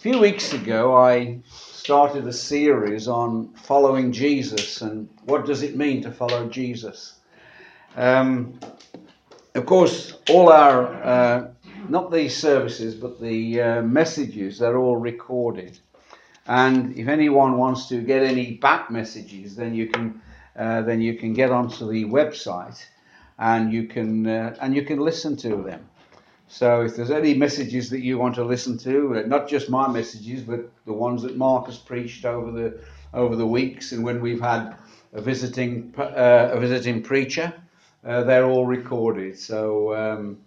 few weeks ago, I started a series on following Jesus and what does it mean to follow Jesus. Um, of course, all our, uh, not these services, but the uh, messages, they're all recorded. And if anyone wants to get any back messages, then you can, uh, then you can get onto the website and you can, uh, and you can listen to them. So if there's any messages that you want to listen to, uh, not just my messages, but the ones that Mark has preached over the over the weeks, and when we've had a visiting uh, a visiting preacher, uh, they're all recorded. So um,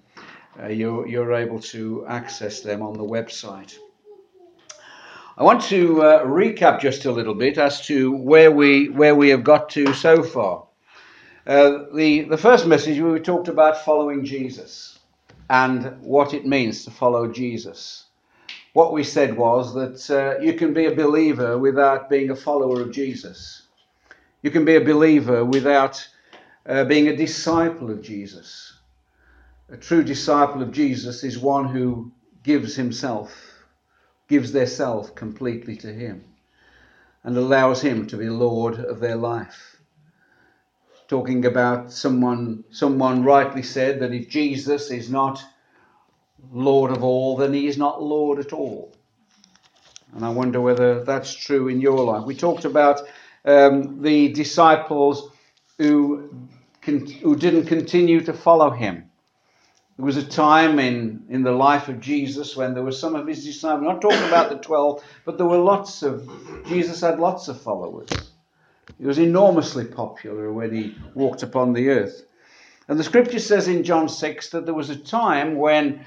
uh, you're you're able to access them on the website. I want to uh, recap just a little bit as to where we where we have got to so far. Uh, the the first message we talked about following Jesus and what it means to follow Jesus. What we said was that uh, you can be a believer without being a follower of Jesus. You can be a believer without uh, being a disciple of Jesus. A true disciple of Jesus is one who gives himself, gives their self completely to him, and allows him to be Lord of their life talking about someone someone rightly said that if Jesus is not Lord of all, then he is not Lord at all. And I wonder whether that's true in your life. We talked about um, the disciples who, who didn't continue to follow him. There was a time in, in the life of Jesus when there were some of his disciples, I'm not talking about the 12, but there were lots of, Jesus had lots of followers. He was enormously popular when he walked upon the earth. And the scripture says in John 6 that there was a time when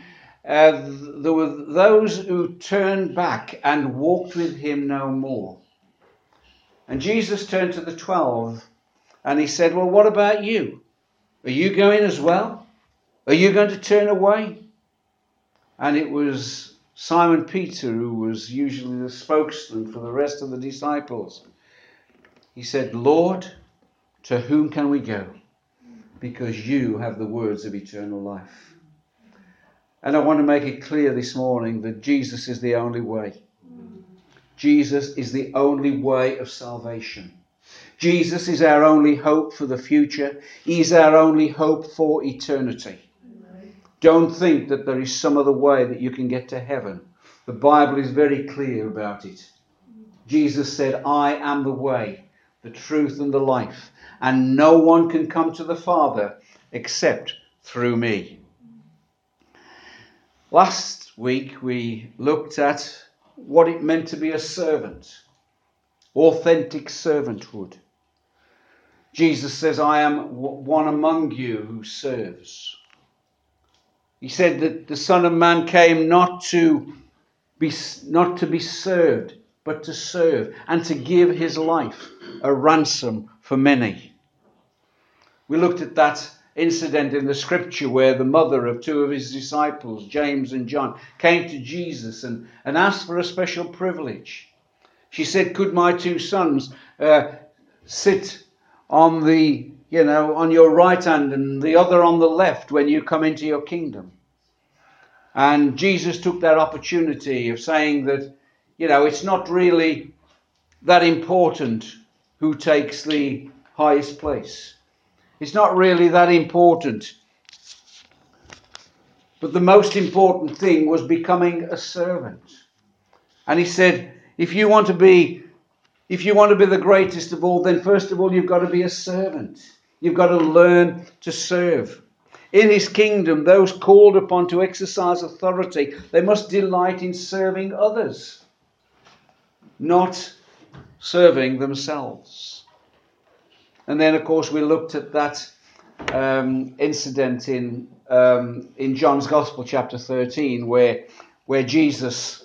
uh, there were those who turned back and walked with him no more. And Jesus turned to the twelve and he said, Well, what about you? Are you going as well? Are you going to turn away? And it was Simon Peter who was usually the spokesman for the rest of the disciples. He said, Lord, to whom can we go? Because you have the words of eternal life. And I want to make it clear this morning that Jesus is the only way. Jesus is the only way of salvation. Jesus is our only hope for the future. He's our only hope for eternity. Don't think that there is some other way that you can get to heaven. The Bible is very clear about it. Jesus said, I am the way, the truth, and the life. And no one can come to the Father except through me. Last week we looked at what it meant to be a servant, authentic servanthood. Jesus says, I am one among you who serves. He said that the Son of Man came not to be, not to be served, but to serve and to give his life a ransom for many. We looked at that incident in the scripture where the mother of two of his disciples, James and John, came to Jesus and, and asked for a special privilege. She said, Could my two sons uh, sit on the, you know, on your right hand and the other on the left when you come into your kingdom? And Jesus took that opportunity of saying that you know, it's not really that important who takes the highest place. It's not really that important. But the most important thing was becoming a servant. And he said, if you want to be if you want to be the greatest of all, then first of all you've got to be a servant. You've got to learn to serve. In his kingdom, those called upon to exercise authority, they must delight in serving others not serving themselves. And then, of course, we looked at that um, incident in, um, in John's Gospel, chapter 13, where, where Jesus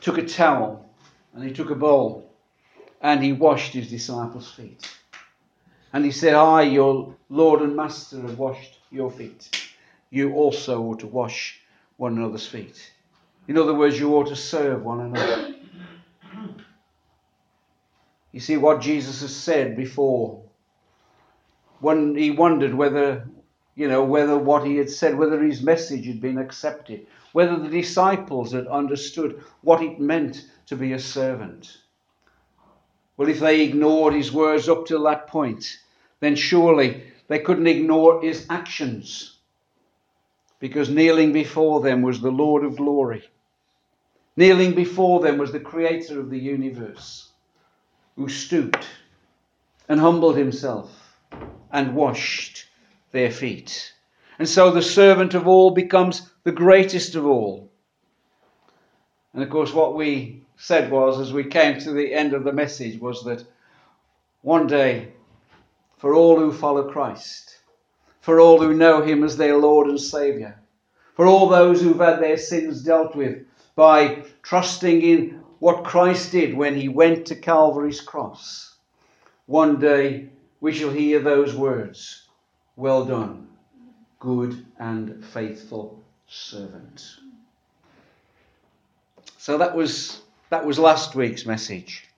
took a towel and he took a bowl and he washed his disciples' feet. And he said, I, your Lord and Master, have washed your feet. You also ought to wash one another's feet. In other words, you ought to serve one another. You see what Jesus has said before. When he wondered whether, you know, whether what he had said, whether his message had been accepted. whether the disciples had understood what it meant to be a servant. Well, if they ignored his words up till that point, then surely they couldn't ignore his actions. Because kneeling before them was the Lord of glory. Kneeling before them was the creator of the universe, who stooped and humbled himself and washed their feet. And so the servant of all becomes the greatest of all. And of course, what we said was, as we came to the end of the message, was that one day, for all who follow Christ, for all who know Him as their Lord and Saviour, for all those who've had their sins dealt with by trusting in what Christ did when He went to Calvary's cross, one day we shall hear those words Well done, good and faithful servant. So that was that was last week's message.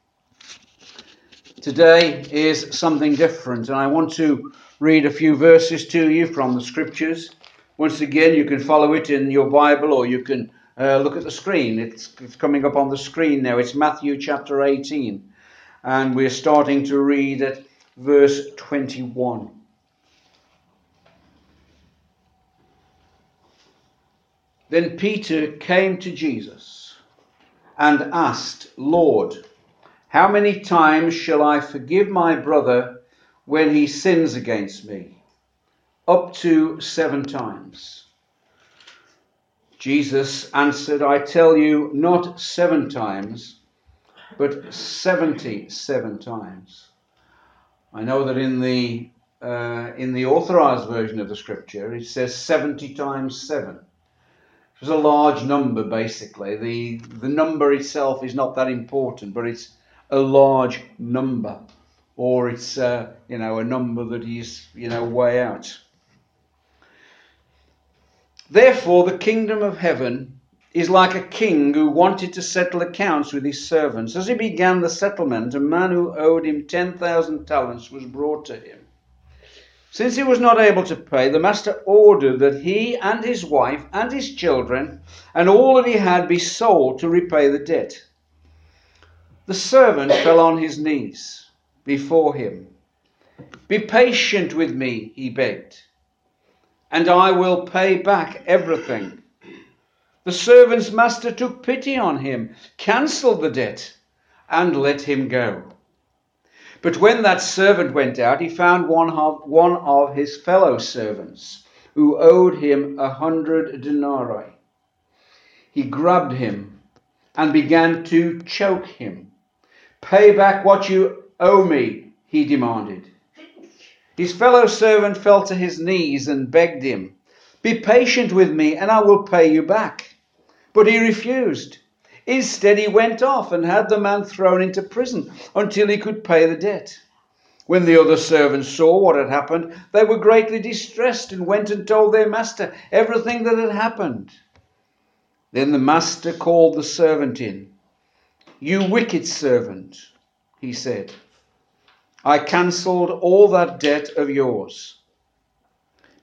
Today is something different, and I want to read a few verses to you from the scriptures. Once again, you can follow it in your Bible or you can uh, look at the screen. It's, it's coming up on the screen now. It's Matthew chapter 18, and we're starting to read at verse 21. Then Peter came to Jesus and asked, Lord, how many times shall I forgive my brother when he sins against me? Up to seven times. Jesus answered, I tell you, not seven times, but seventy-seven times. I know that in the uh, in the authorized version of the scripture it says seventy times seven. It was a large number, basically. The, the number itself is not that important, but it's a large number. Or it's, uh, you know, a number that is, you know, way out. Therefore, the kingdom of heaven is like a king who wanted to settle accounts with his servants. As he began the settlement, a man who owed him 10,000 talents was brought to him. Since he was not able to pay, the master ordered that he and his wife and his children and all that he had be sold to repay the debt. The servant fell on his knees before him. Be patient with me, he begged, and I will pay back everything. The servant's master took pity on him, cancelled the debt, and let him go. But when that servant went out, he found one of, one of his fellow servants who owed him a hundred denarii. He grabbed him and began to choke him. Pay back what you owe me, he demanded. His fellow servant fell to his knees and begged him, Be patient with me, and I will pay you back. But he refused. Instead, he went off and had the man thrown into prison until he could pay the debt. When the other servants saw what had happened, they were greatly distressed and went and told their master everything that had happened. Then the master called the servant in. You wicked servant, he said, I cancelled all that debt of yours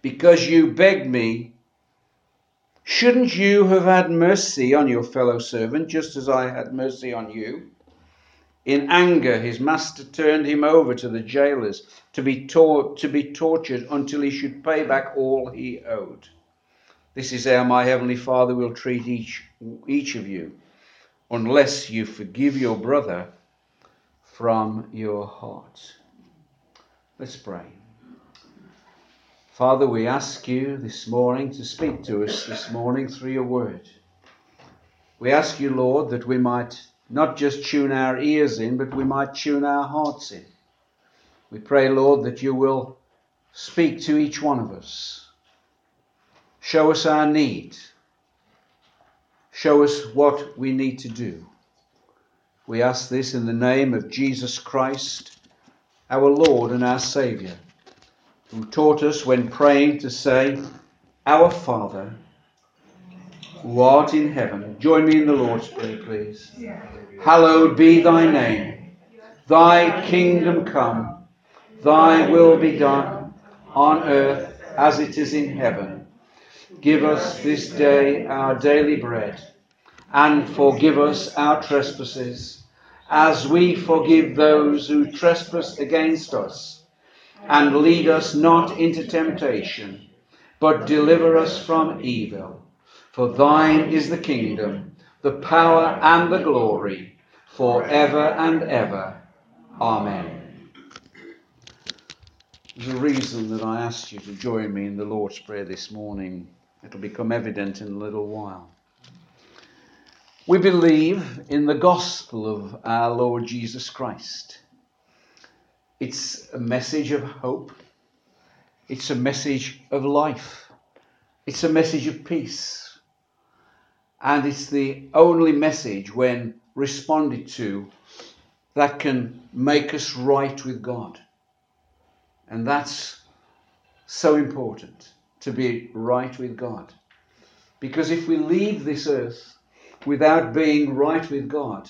because you begged me Shouldn't you have had mercy on your fellow servant, just as I had mercy on you? In anger, his master turned him over to the jailers to be, tor- to be tortured until he should pay back all he owed. This is how my heavenly Father will treat each, each of you, unless you forgive your brother from your heart. Let's pray. Father, we ask you this morning to speak to us this morning through your word. We ask you, Lord, that we might not just tune our ears in, but we might tune our hearts in. We pray, Lord, that you will speak to each one of us. Show us our need. Show us what we need to do. We ask this in the name of Jesus Christ, our Lord and our Saviour who taught us when praying to say, Our Father, who art in heaven. Join me in the Lord's Prayer, please. Hallowed be thy name. Thy kingdom come. Thy will be done on earth as it is in heaven. Give us this day our daily bread, and forgive us our trespasses, as we forgive those who trespass against us. And lead us not into temptation, but deliver us from evil. For thine is the kingdom, the power, and the glory, for ever and ever. Amen. There's a reason that I asked you to join me in the Lord's Prayer this morning. It'll become evident in a little while. We believe in the gospel of our Lord Jesus Christ. It's a message of hope. It's a message of life. It's a message of peace. And it's the only message, when responded to, that can make us right with God. And that's so important to be right with God. Because if we leave this earth without being right with God,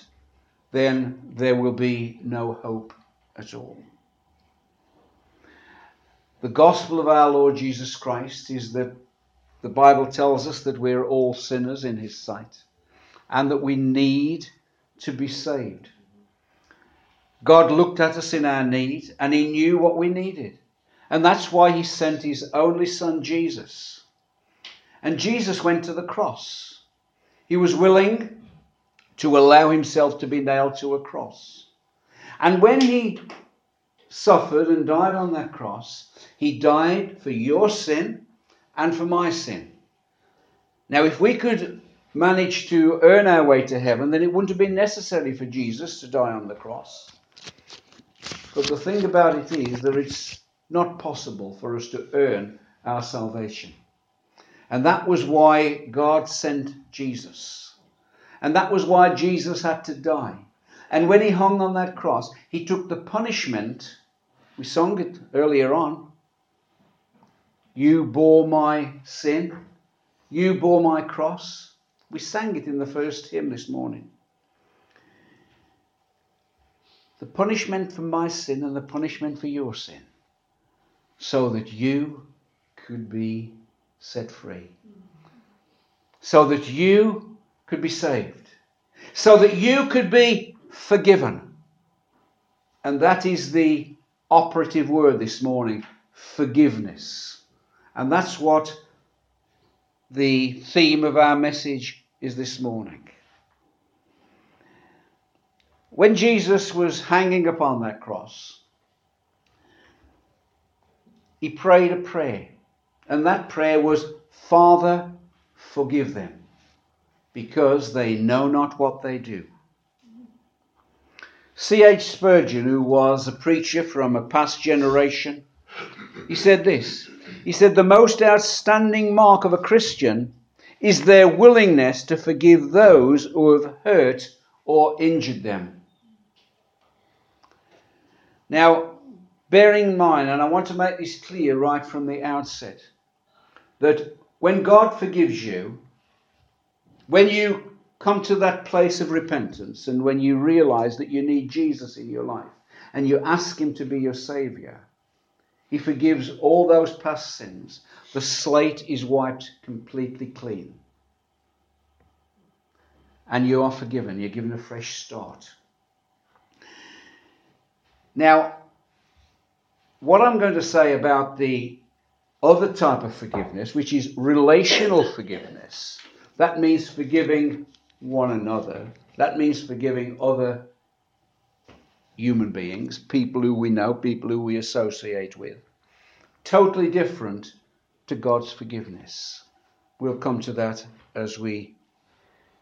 then there will be no hope at all. The gospel of our Lord Jesus Christ is that the Bible tells us that we're all sinners in His sight and that we need to be saved. God looked at us in our need and He knew what we needed. And that's why He sent His only Son, Jesus. And Jesus went to the cross. He was willing to allow Himself to be nailed to a cross. And when He suffered and died on that cross, He died for your sin and for my sin. Now, if we could manage to earn our way to heaven, then it wouldn't have been necessary for Jesus to die on the cross. But the thing about it is that it's not possible for us to earn our salvation. And that was why God sent Jesus. And that was why Jesus had to die. And when he hung on that cross, he took the punishment. We sung it earlier on. You bore my sin. You bore my cross. We sang it in the first hymn this morning the punishment for my sin and the punishment for your sin, so that you could be set free, so that you could be saved, so that you could be forgiven. And that is the operative word this morning forgiveness. And that's what the theme of our message is this morning. When Jesus was hanging upon that cross, he prayed a prayer. And that prayer was, Father, forgive them, because they know not what they do. C.H. Spurgeon, who was a preacher from a past generation, he said this. He said, The most outstanding mark of a Christian is their willingness to forgive those who have hurt or injured them. Now, bearing in mind, and I want to make this clear right from the outset, that when God forgives you, when you come to that place of repentance and when you realize that you need Jesus in your life and you ask Him to be your Savior, He forgives all those past sins. The slate is wiped completely clean. And you are forgiven. You're given a fresh start. Now, what I'm going to say about the other type of forgiveness, which is relational forgiveness, that means forgiving one another. That means forgiving other human beings, people who we know, people who we associate with. Totally different to God's forgiveness. We'll come to that as we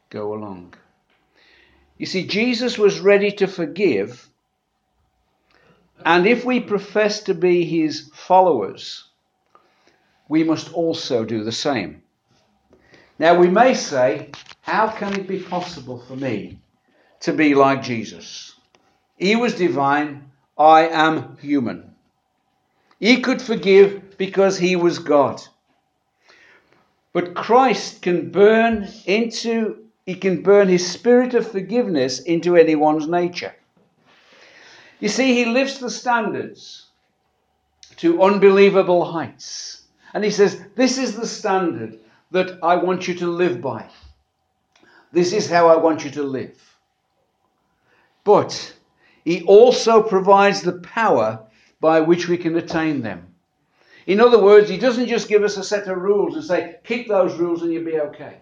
go along. You see, Jesus was ready to forgive and if we profess to be his followers, we must also do the same. Now, we may say, how can it be possible for me to be like Jesus? He was divine, I am human. He could forgive because he was God. But Christ can burn into, he can burn his spirit of forgiveness into anyone's nature. You see, he lifts the standards to unbelievable heights. And he says, This is the standard that I want you to live by. This is how I want you to live. But He also provides the power by which we can attain them. In other words, He doesn't just give us a set of rules and say, keep those rules and you'll be okay.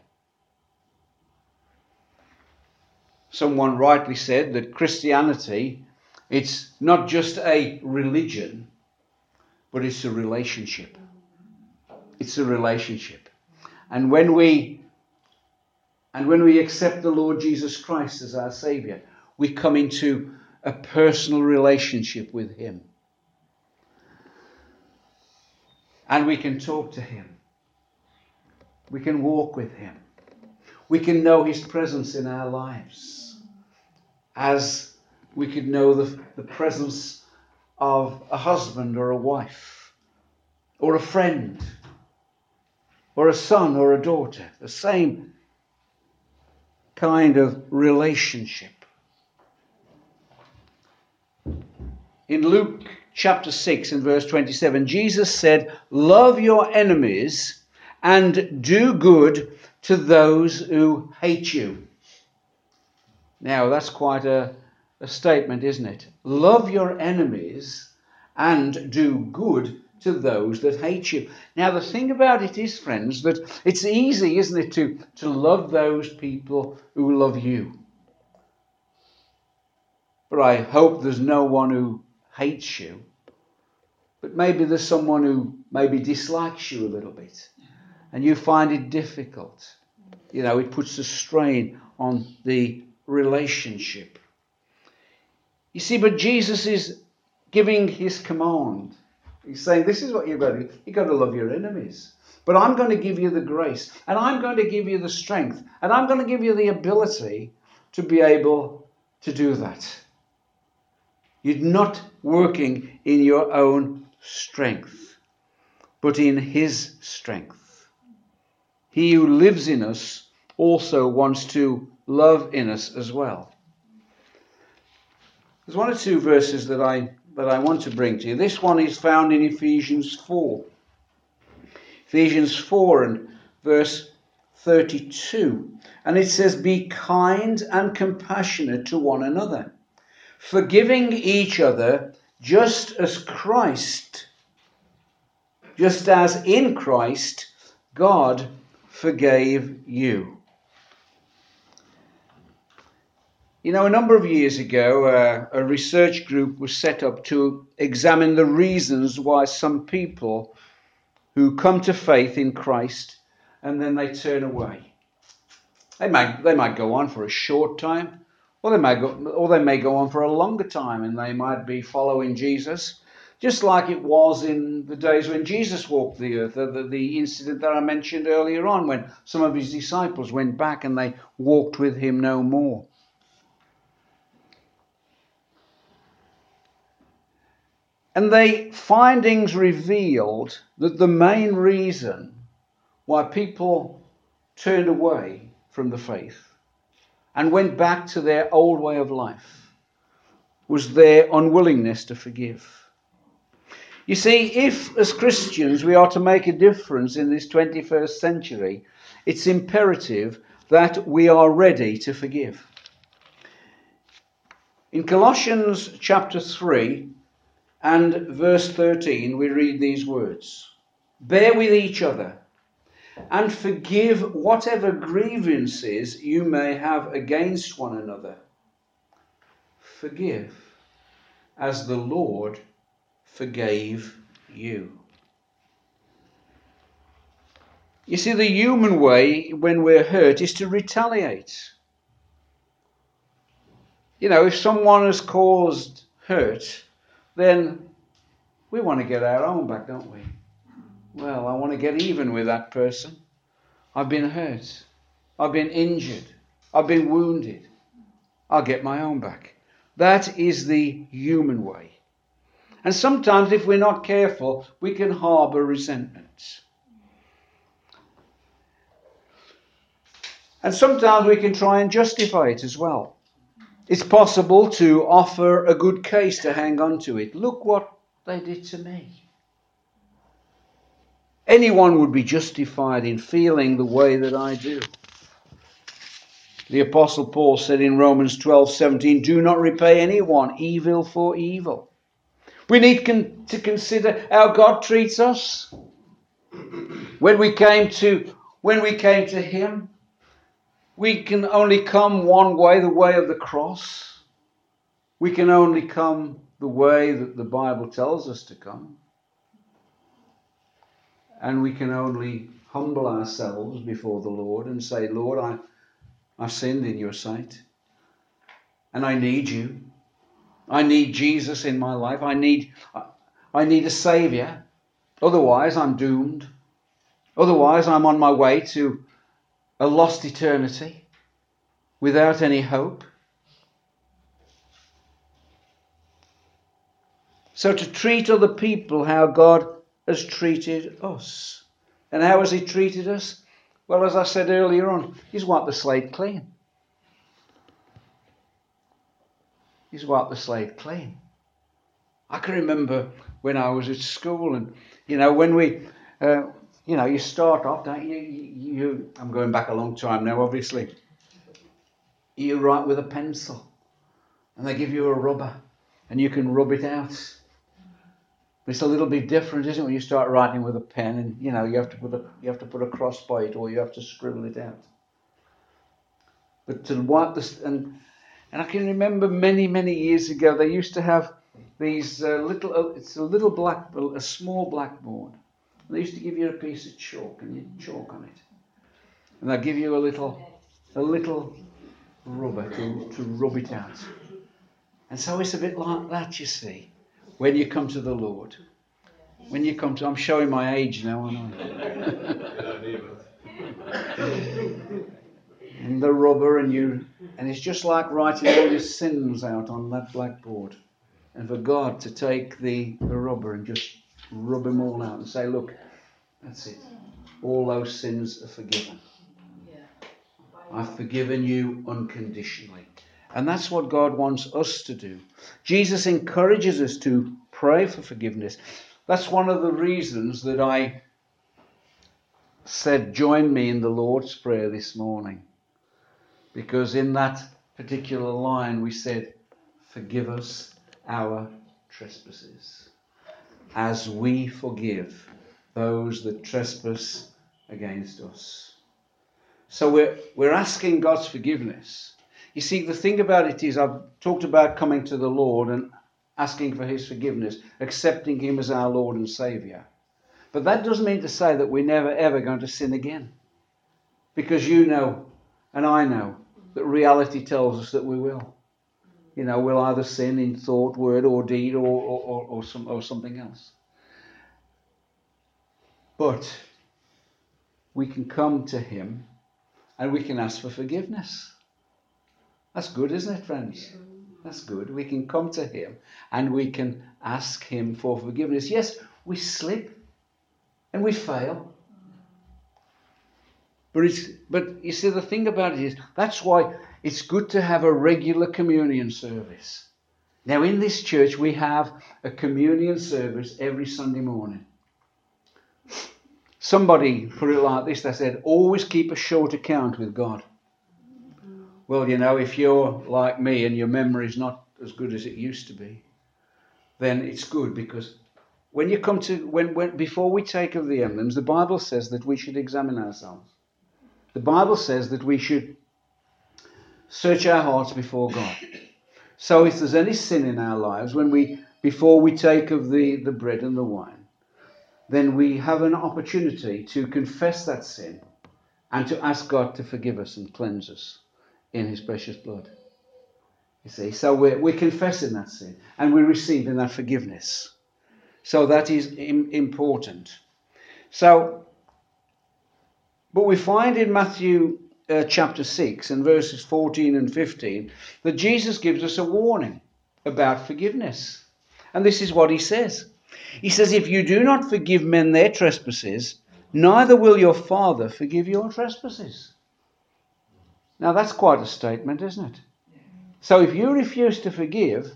Someone rightly said that Christianity, it's not just a religion, but it's a relationship. It's a relationship. And when we and when we accept the Lord Jesus Christ as our Savior, we come into a personal relationship with Him. And we can talk to Him. We can walk with Him. We can know His presence in our lives as we could know the, the presence of a husband or a wife or a friend or a son or a daughter. The same kind of relationship. In Luke chapter 6 and verse 27, Jesus said, Love your enemies and do good to those who hate you. Now, that's quite a, a statement, isn't it? Love your enemies and do good to those that hate you. Now, the thing about it is, friends, that it's easy, isn't it, to, to love those people who love you. But I hope there's no one who hates you. But maybe there's someone who maybe dislikes you a little bit and you find it difficult. You know, it puts a strain on the relationship. You see, but Jesus is giving his command. He's saying, This is what you've got to do. You've got to love your enemies. But I'm going to give you the grace, and I'm going to give you the strength, and I'm going to give you the ability to be able to do that. You're not working in your own strength, but in His strength. He who lives in us also wants to love in us as well. There's one or two verses that I that I want to bring to you. This one is found in Ephesians 4. Ephesians 4 and verse 32. And it says, Be kind and compassionate to one another, forgiving each other just as Christ, just as in Christ, God forgave you. You know, a number of years ago, uh, a research group was set up to examine the reasons why some people who come to faith in Christ and then they turn away. They might, they might go on for a short time, or they, may go, or they may go on for a longer time and they might be following Jesus, just like it was in the days when Jesus walked the earth, the, the, the incident that I mentioned earlier on when some of his disciples went back and they walked with him no more. And the findings revealed that the main reason why people turned away from the faith and went back to their old way of life was their unwillingness to forgive. You see, if as Christians we are to make a difference in this 21st century, it's imperative that we are ready to forgive. In Colossians chapter 3, and verse 13, we read these words Bear with each other and forgive whatever grievances you may have against one another. Forgive as the Lord forgave you. You see, the human way when we're hurt is to retaliate. You know, if someone has caused hurt, then we want to get our own back, don't we? Well, I want to get even with that person. I've been hurt. I've been injured. I've been wounded. I'll get my own back. That is the human way. And sometimes, if we're not careful, we can harbour resentments. And sometimes we can try and justify it as well. It's possible to offer a good case to hang on to it. Look what they did to me. anyone would be justified in feeling the way that I do. The Apostle Paul said in Romans 12 17, Do not repay anyone evil for evil. We need con- to consider how God treats us. When we came to when we came to Him, we can only come one way, the way of the cross. We can only come the way that the Bible tells us to come. And we can only humble ourselves before the Lord and say, Lord, I, I've sinned in your sight. And I need you. I need Jesus in my life. I need, I need a Savior. Otherwise, I'm doomed. Otherwise, I'm on my way to a lost eternity without any hope. So, to treat other people how God has treated us. And how has He treated us? Well, as I said earlier on, He's wiped the slate clean. He's wiped the slate clean. I can remember when I was at school, and you know, when we, uh, you know, you start off, don't you? you? you? I'm going back a long time now, obviously. You write with a pencil, and they give you a rubber, and you can rub it out. It's a little bit different, isn't it, when you start writing with a pen, and you know, you have to put a you have to put a cross by it, or you have to scribble it out. But to wipe this, and and I can remember many many years ago, they used to have these uh, little. Uh, it's a little black, a small blackboard they used to give you a piece of chalk and you'd chalk on it. And they'd give you a little, a little rubber to, to rub it out. And so it's a bit like that, you see, when you come to the Lord. When you come to, I'm showing my age now, aren't I? and the rubber, and you, and it's just like writing all your sins out on that blackboard. And for God to take the, the rubber and just rub them all out and say, look, that's it. All those sins are forgiven. I've forgiven you unconditionally. And that's what God wants us to do. Jesus encourages us to pray for forgiveness. That's one of the reasons that I said, Join me in the Lord's Prayer this morning. Because in that particular line, we said, Forgive us our trespasses as we forgive those that trespass against us. So we're, we're asking God's forgiveness. You see, the thing about it is, I've talked about coming to the Lord and asking for His forgiveness, accepting Him as our Lord and Saviour. But that doesn't mean to say that we're never ever going to sin again. Because you know, and I know, that reality tells us that we will you know, we'll either sin in thought, word, or deed, or, or, or, or, some, or something else. But we can come to Him and we can ask for forgiveness. That's good, isn't it, friends? That's good. We can come to Him and we can ask Him for forgiveness. Yes, we slip and we fail. But, it's, but you see, the thing about it is that's why it's good to have a regular communion service. Now, in this church, we have a communion service every Sunday morning. Somebody put it like this they said, always keep a short account with God. Well, you know, if you're like me and your memory is not as good as it used to be, then it's good because when you come to, when, when before we take of the emblems, the Bible says that we should examine ourselves. The Bible says that we should search our hearts before God. So if there's any sin in our lives, when we before we take of the, the bread and the wine, then we have an opportunity to confess that sin and to ask God to forgive us and cleanse us in his precious blood. You see, so we're, we're confessing that sin and we're receiving that forgiveness. So that is Im- important. So, but we find in Matthew uh, chapter 6 and verses 14 and 15 that Jesus gives us a warning about forgiveness. And this is what he says He says, If you do not forgive men their trespasses, neither will your Father forgive your trespasses. Now that's quite a statement, isn't it? So if you refuse to forgive,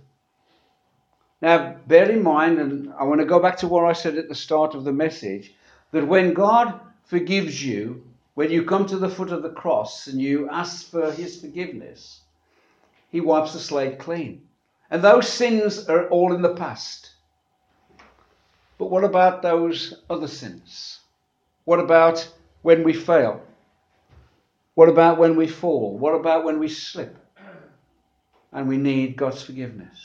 now bear in mind, and I want to go back to what I said at the start of the message, that when God forgives you, when you come to the foot of the cross and you ask for his forgiveness, he wipes the slate clean. And those sins are all in the past. But what about those other sins? What about when we fail? What about when we fall? What about when we slip and we need God's forgiveness?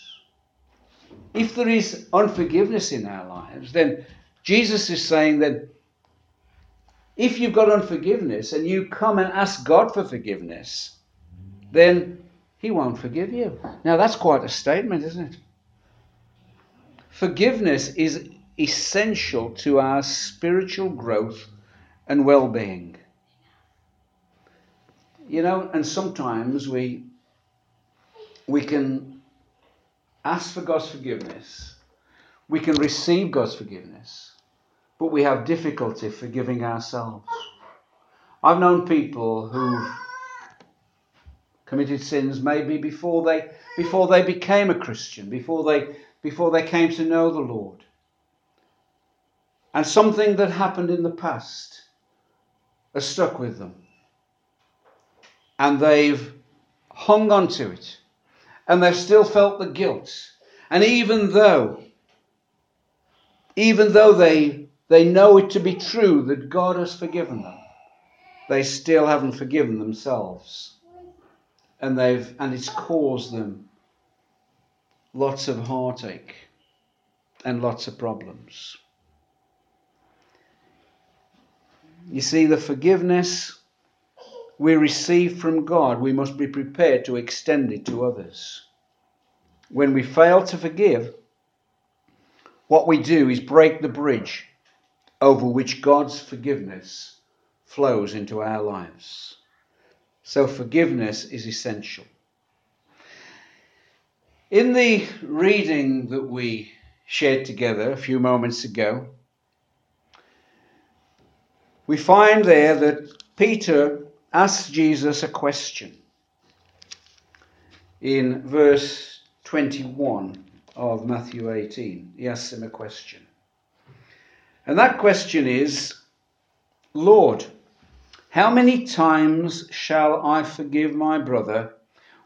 If there is unforgiveness in our lives, then Jesus is saying that if you've got unforgiveness and you come and ask God for forgiveness, then He won't forgive you. Now, that's quite a statement, isn't it? Forgiveness is essential to our spiritual growth and well being. You know, and sometimes we we can ask for God's forgiveness, we can receive God's forgiveness, but we have difficulty forgiving ourselves. I've known people who've committed sins maybe before they before they became a Christian, before they before they came to know the Lord. And something that happened in the past has stuck with them. And they've hung on to it. And they've still felt the guilt. And even though, even though they, they know it to be true that God has forgiven them, they still haven't forgiven themselves. And they've and it's caused them lots of heartache and lots of problems. You see, the forgiveness we receive from God, we must be prepared to extend it to others. When we fail to forgive, what we do is break the bridge over which God's forgiveness flows into our lives. So, forgiveness is essential. In the reading that we shared together a few moments ago, we find there that Peter asks Jesus a question in verse 21 of Matthew 18. He asks him a question. And that question is Lord, how many times shall I forgive my brother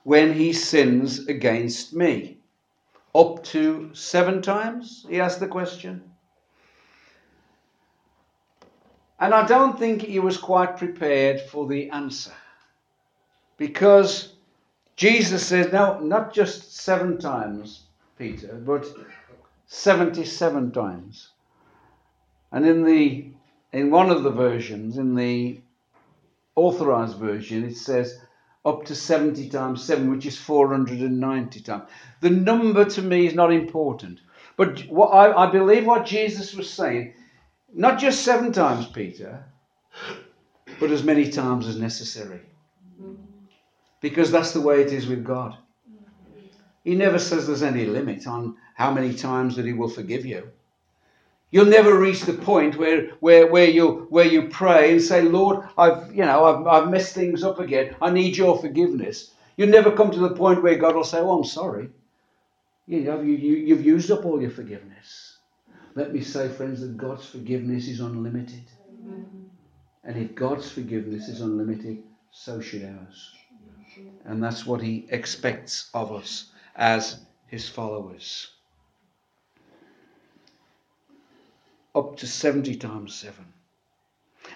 when he sins against me? Up to seven times? He asked the question. And I don't think he was quite prepared for the answer. Because Jesus says, no, not just seven times, Peter, but 77 times. And in the in one of the versions, in the authorized version, it says up to 70 times 7, which is 490 times. The number to me is not important. But what I, I believe what Jesus was saying not just seven times, Peter, but as many times as necessary. Because that's the way it is with God. He never says there's any limit on how many times that He will forgive you. You'll never reach the point where, where, where, you, where you pray and say, Lord, I've, you know, I've, I've messed things up again. I need your forgiveness. You'll never come to the point where God will say, Oh, I'm sorry. You know, you, you, you've used up all your forgiveness. Let me say, friends, that God's forgiveness is unlimited. And if God's forgiveness is unlimited, so should ours. And that's what He expects of us as His followers. Up to 70 times 7.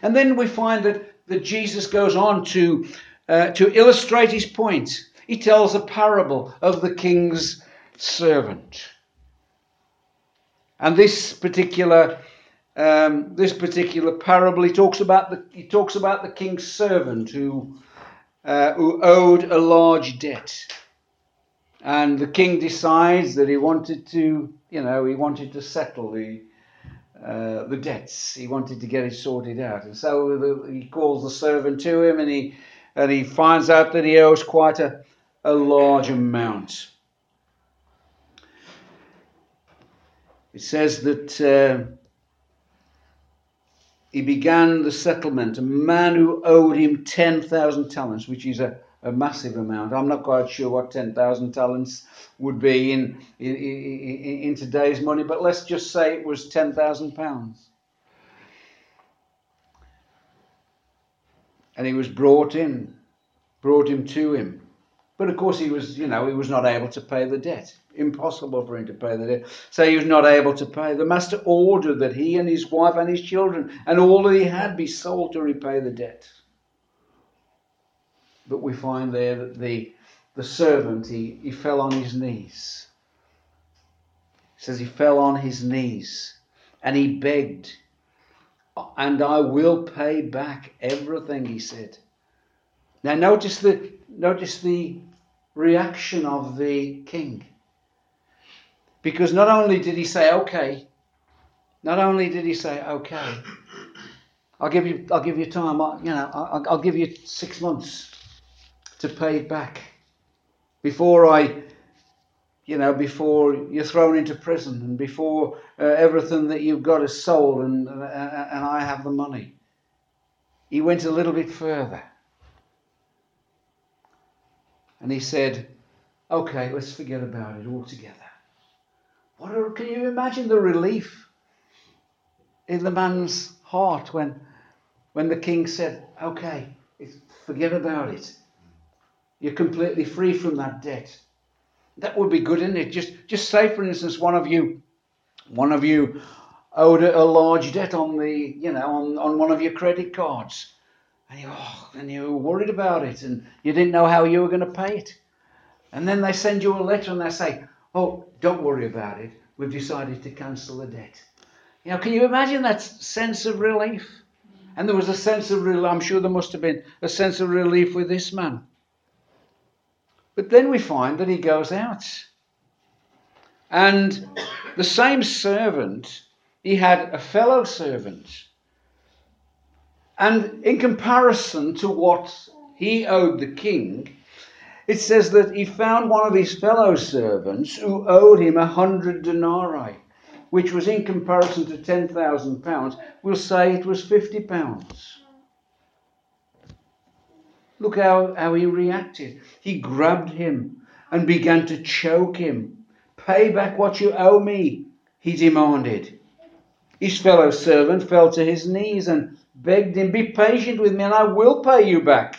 And then we find that, that Jesus goes on to, uh, to illustrate his point. He tells a parable of the king's servant. And this particular um, this particular parable, he talks about the he talks about the king's servant who uh, who owed a large debt, and the king decides that he wanted to you know he wanted to settle the uh, the debts. He wanted to get it sorted out, and so the, he calls the servant to him, and he and he finds out that he owes quite a, a large amount. It says that uh, he began the settlement, a man who owed him 10,000 talents, which is a, a massive amount. I'm not quite sure what 10,000 talents would be in, in, in, in, today's money, but let's just say it was 10,000 pounds. and he was brought in, brought him to him. But of course, he was, you know, he was not able to pay the debt. Impossible for him to pay the debt. So he was not able to pay. The master ordered that he and his wife and his children and all that he had be sold to repay the debt. But we find there that the, the servant, he, he fell on his knees. He says he fell on his knees and he begged. And I will pay back everything, he said. Now notice the notice the reaction of the king. Because not only did he say okay, not only did he say okay, I'll give you I'll give you time, you know, I'll, I'll give you six months to pay back before I you know, before you're thrown into prison and before uh, everything that you've got is sold and, and, and I have the money. He went a little bit further. And he said, okay, let's forget about it altogether. What are, can you imagine the relief in the man's heart when, when the king said, okay, forget about it. You're completely free from that debt. That would be good, isn't it? Just, just say, for instance, one of you, one of you owed a large debt on the, you know, on, on one of your credit cards. And you, oh, and you were worried about it and you didn't know how you were going to pay it. And then they send you a letter and they say, oh, don't worry about it. We've decided to cancel the debt. You know, can you imagine that sense of relief? And there was a sense of relief. I'm sure there must have been a sense of relief with this man. But then we find that he goes out. And the same servant, he had a fellow servant and in comparison to what he owed the king, it says that he found one of his fellow servants who owed him a hundred denarii, which was in comparison to ten thousand pounds. We'll say it was fifty pounds. Look how, how he reacted. He grabbed him and began to choke him. Pay back what you owe me, he demanded. His fellow servant fell to his knees and begged him, Be patient with me and I will pay you back.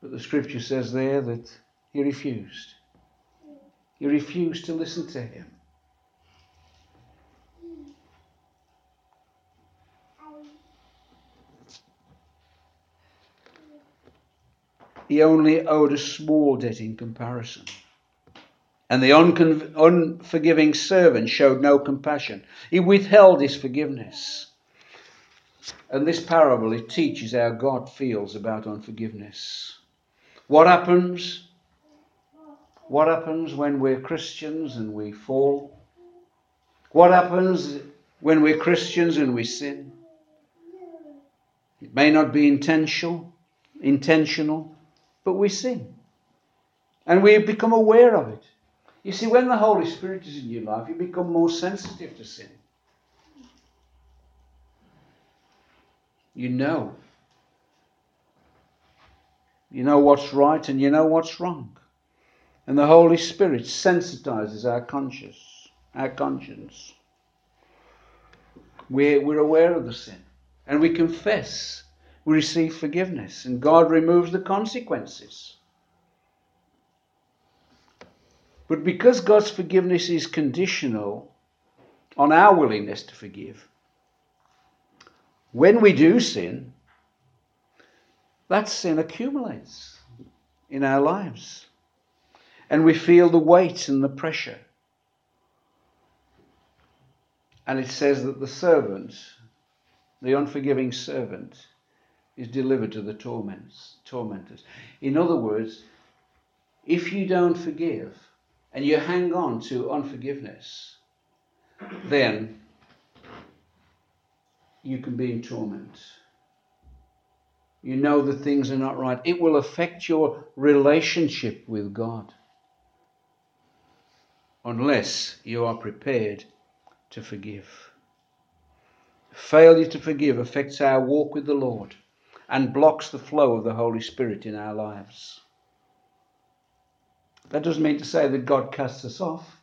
But the scripture says there that he refused. He refused to listen to him. He only owed a small debt in comparison. And the uncon- unforgiving servant showed no compassion. He withheld his forgiveness. And this parable, it teaches how God feels about unforgiveness. What happens? What happens when we're Christians and we fall? What happens when we're Christians and we sin? It may not be intentional, intentional, but we sin. And we become aware of it. You see, when the Holy Spirit is in your life, you become more sensitive to sin. You know. You know what's right and you know what's wrong. And the Holy Spirit sensitizes our conscience, our conscience. We're, we're aware of the sin and we confess. We receive forgiveness and God removes the consequences. But because God's forgiveness is conditional on our willingness to forgive, when we do sin, that sin accumulates in our lives. And we feel the weight and the pressure. And it says that the servant, the unforgiving servant, is delivered to the torments, tormentors. In other words, if you don't forgive and you hang on to unforgiveness, then you can be in torment. You know that things are not right. It will affect your relationship with God unless you are prepared to forgive. Failure to forgive affects our walk with the Lord and blocks the flow of the Holy Spirit in our lives. That doesn't mean to say that God casts us off.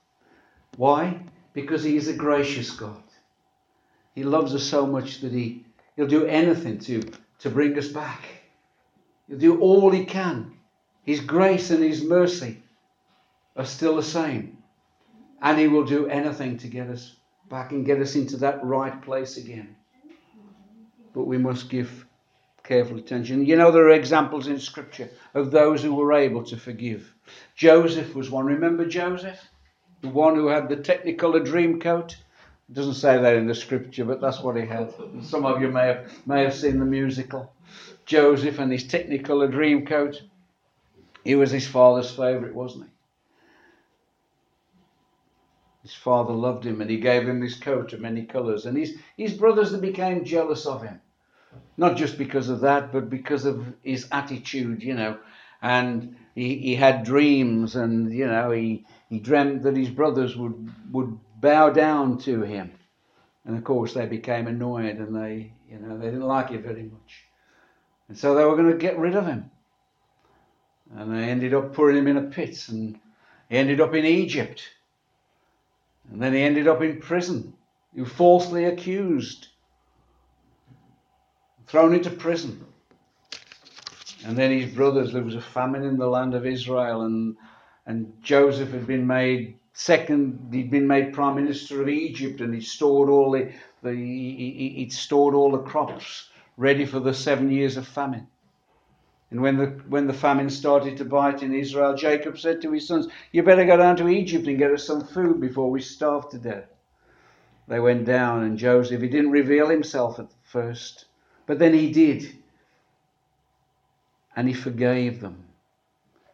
Why? Because He is a gracious God. He loves us so much that he, he'll do anything to to bring us back. He'll do all he can. His grace and his mercy are still the same. And he will do anything to get us back and get us into that right place again. But we must give careful attention. You know, there are examples in Scripture of those who were able to forgive. Joseph was one. Remember Joseph? The one who had the Technicolor dream coat? It doesn't say that in the Scripture, but that's what he had. Some of you may have, may have seen the musical. Joseph and his Technicolor dream coat. He was his father's favourite, wasn't he? His father loved him and he gave him this coat of many colours. And his, his brothers became jealous of him. Not just because of that, but because of his attitude, you know. And he, he had dreams and, you know, he, he dreamt that his brothers would, would bow down to him. And of course, they became annoyed and they, you know, they didn't like it very much. And so they were going to get rid of him. And they ended up putting him in a pit and he ended up in Egypt. And then he ended up in prison. He was falsely accused, thrown into prison. And then his brothers, there was a famine in the land of Israel, and, and Joseph had been made second, he'd been made prime minister of Egypt, and he stored all the, the he, he'd stored all the crops ready for the seven years of famine. And when the, when the famine started to bite in Israel, Jacob said to his sons, You better go down to Egypt and get us some food before we starve to death. They went down, and Joseph, he didn't reveal himself at first, but then he did. And he forgave them.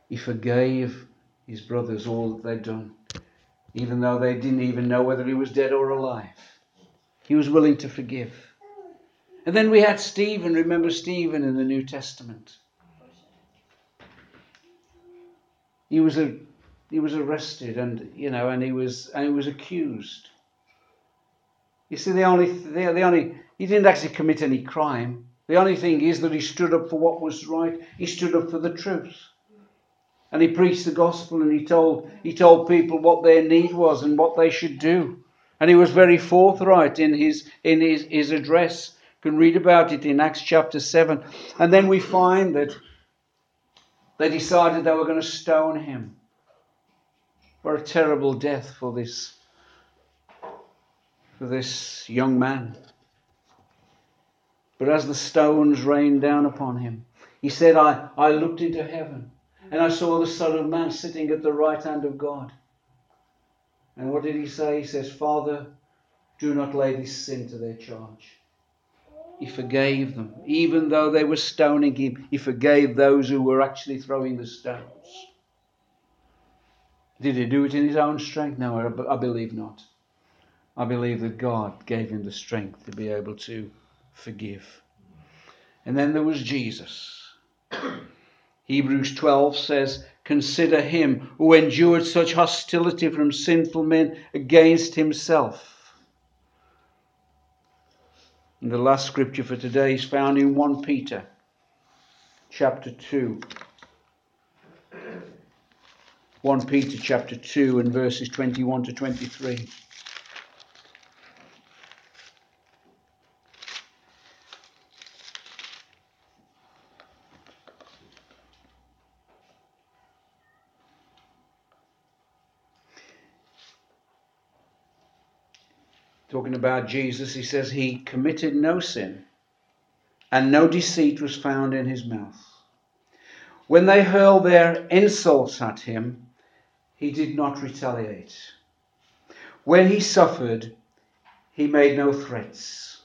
He forgave his brothers all that they'd done, even though they didn't even know whether he was dead or alive. He was willing to forgive. And then we had Stephen. Remember Stephen in the New Testament? he was a he was arrested and you know and he was and he was accused you see the only the, the only he didn't actually commit any crime. The only thing is that he stood up for what was right. He stood up for the truth. And he preached the gospel and he told he told people what their need was and what they should do. And he was very forthright in his in his, his address. You can read about it in acts chapter 7 and then we find that they decided they were going to stone him. What a terrible death for this, for this young man. But as the stones rained down upon him, he said, I, I looked into heaven and I saw the Son of Man sitting at the right hand of God. And what did he say? He says, Father, do not lay this sin to their charge. He forgave them. Even though they were stoning him, he forgave those who were actually throwing the stones. Did he do it in his own strength? No, I believe not. I believe that God gave him the strength to be able to forgive. And then there was Jesus. Hebrews 12 says, Consider him who endured such hostility from sinful men against himself and the last scripture for today is found in 1 Peter chapter 2. 1 Peter chapter 2 and verses 21 to 23. About Jesus, he says he committed no sin and no deceit was found in his mouth. When they hurled their insults at him, he did not retaliate. When he suffered, he made no threats.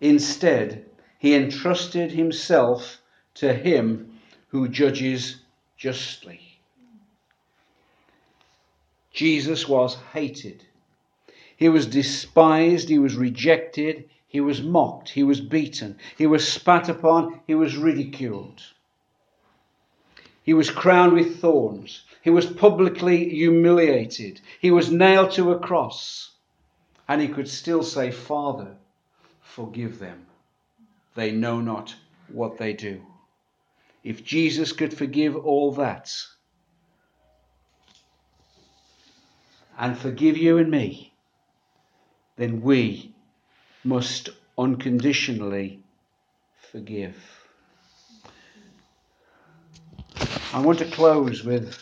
Instead, he entrusted himself to him who judges justly. Jesus was hated he was despised, he was rejected, he was mocked, he was beaten, he was spat upon, he was ridiculed. He was crowned with thorns. He was publicly humiliated. He was nailed to a cross. And he could still say, Father, forgive them. They know not what they do. If Jesus could forgive all that and forgive you and me, then we must unconditionally forgive. I want to close with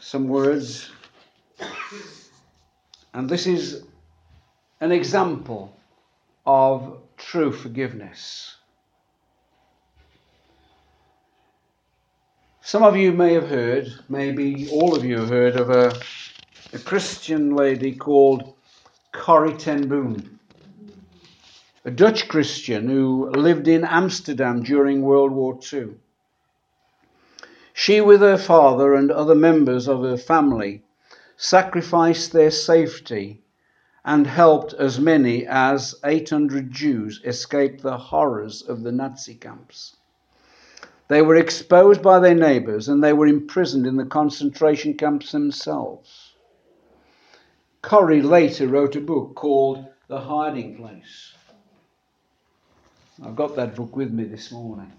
some words, and this is an example of true forgiveness. Some of you may have heard, maybe all of you have heard, of a, a Christian lady called Corrie ten Boom, a Dutch Christian who lived in Amsterdam during World War II. She, with her father and other members of her family, sacrificed their safety and helped as many as 800 Jews escape the horrors of the Nazi camps. They were exposed by their neighbors and they were imprisoned in the concentration camps themselves. Corrie later wrote a book called The Hiding Place. I've got that book with me this morning.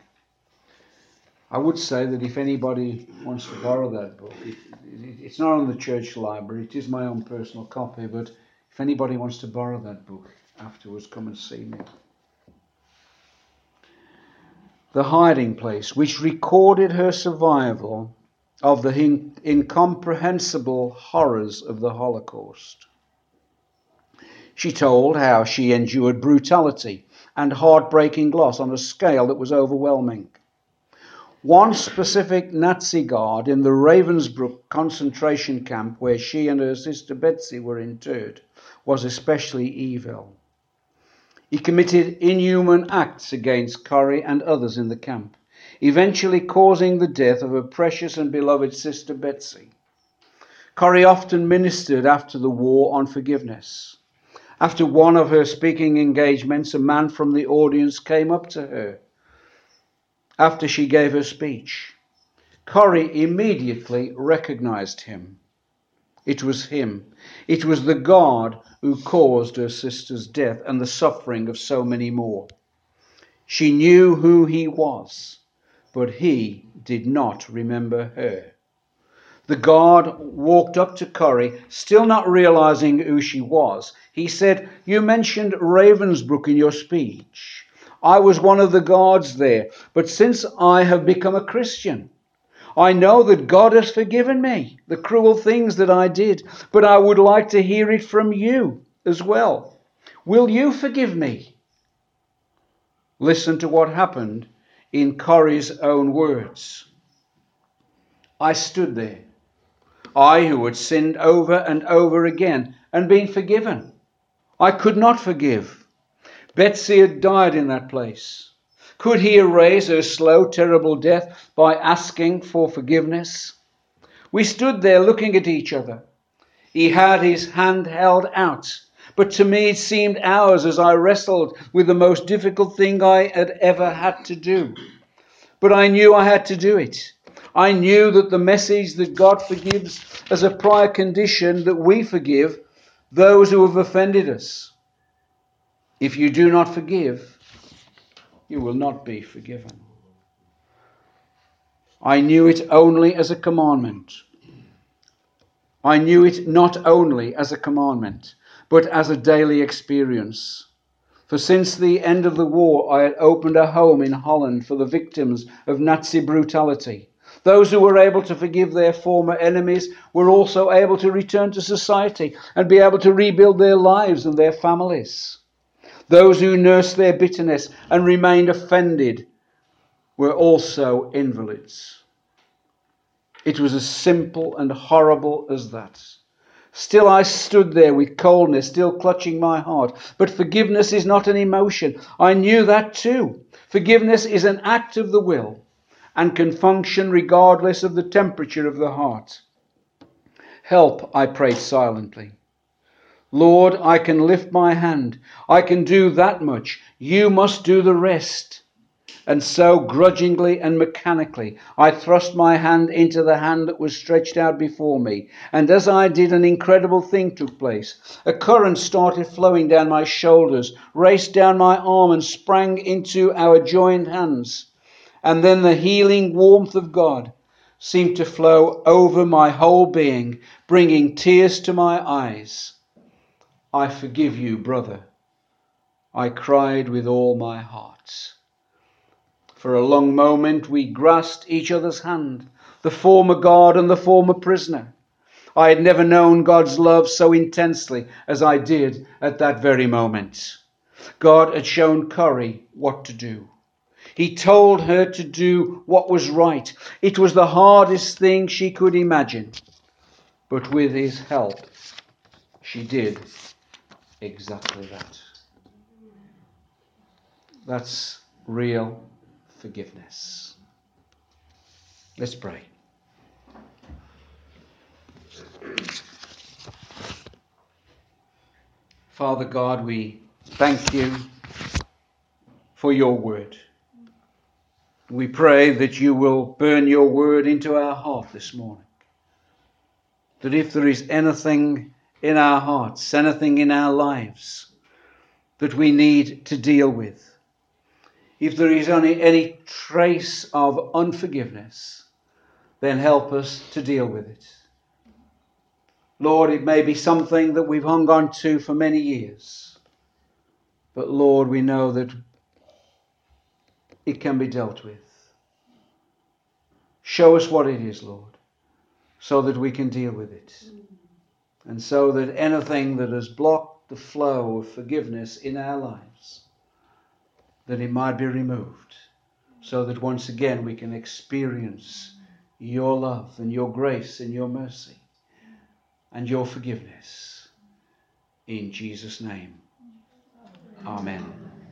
I would say that if anybody wants to borrow that book, it, it, it's not on the church library, it is my own personal copy, but if anybody wants to borrow that book afterwards, come and see me. The Hiding Place, which recorded her survival of the in- incomprehensible horrors of the Holocaust. She told how she endured brutality and heartbreaking loss on a scale that was overwhelming. One specific Nazi guard in the Ravensbrück concentration camp where she and her sister Betsy were interred was especially evil. He committed inhuman acts against Corrie and others in the camp, eventually causing the death of her precious and beloved sister Betsy. Corrie often ministered after the war on forgiveness. After one of her speaking engagements, a man from the audience came up to her after she gave her speech. Corrie immediately recognized him. It was him. It was the God who caused her sister's death and the suffering of so many more. She knew who he was, but he did not remember her. The guard walked up to Corrie, still not realizing who she was. He said, You mentioned Ravensbrück in your speech. I was one of the guards there, but since I have become a Christian, I know that God has forgiven me the cruel things that I did, but I would like to hear it from you as well. Will you forgive me? Listen to what happened in Corrie's own words. I stood there, I who had sinned over and over again and been forgiven. I could not forgive. Betsy had died in that place. Could he erase her slow, terrible death by asking for forgiveness? We stood there looking at each other. He had his hand held out, but to me it seemed hours as I wrestled with the most difficult thing I had ever had to do. But I knew I had to do it. I knew that the message that God forgives as a prior condition that we forgive those who have offended us. If you do not forgive, you will not be forgiven. I knew it only as a commandment. I knew it not only as a commandment, but as a daily experience. For since the end of the war, I had opened a home in Holland for the victims of Nazi brutality. Those who were able to forgive their former enemies were also able to return to society and be able to rebuild their lives and their families. Those who nursed their bitterness and remained offended were also invalids. It was as simple and horrible as that. Still, I stood there with coldness, still clutching my heart. But forgiveness is not an emotion. I knew that too. Forgiveness is an act of the will and can function regardless of the temperature of the heart. Help, I prayed silently. Lord, I can lift my hand. I can do that much. You must do the rest. And so, grudgingly and mechanically, I thrust my hand into the hand that was stretched out before me. And as I did, an incredible thing took place. A current started flowing down my shoulders, raced down my arm, and sprang into our joined hands. And then the healing warmth of God seemed to flow over my whole being, bringing tears to my eyes. I forgive you, brother. I cried with all my heart. For a long moment we grasped each other's hand, the former guard and the former prisoner. I had never known God's love so intensely as I did at that very moment. God had shown Corrie what to do. He told her to do what was right. It was the hardest thing she could imagine. But with his help, she did exactly that. That's real forgiveness. Let's pray. Father God, we thank you for your word. We pray that you will burn your word into our heart this morning. That if there is anything in our hearts, anything in our lives that we need to deal with, if there is only any trace of unforgiveness, then help us to deal with it. Lord, it may be something that we've hung on to for many years. But Lord, we know that it can be dealt with. Show us what it is, Lord, so that we can deal with it. And so that anything that has blocked the flow of forgiveness in our lives, that it might be removed, so that once again we can experience your love and your grace and your mercy and your forgiveness. In Jesus' name. Amen.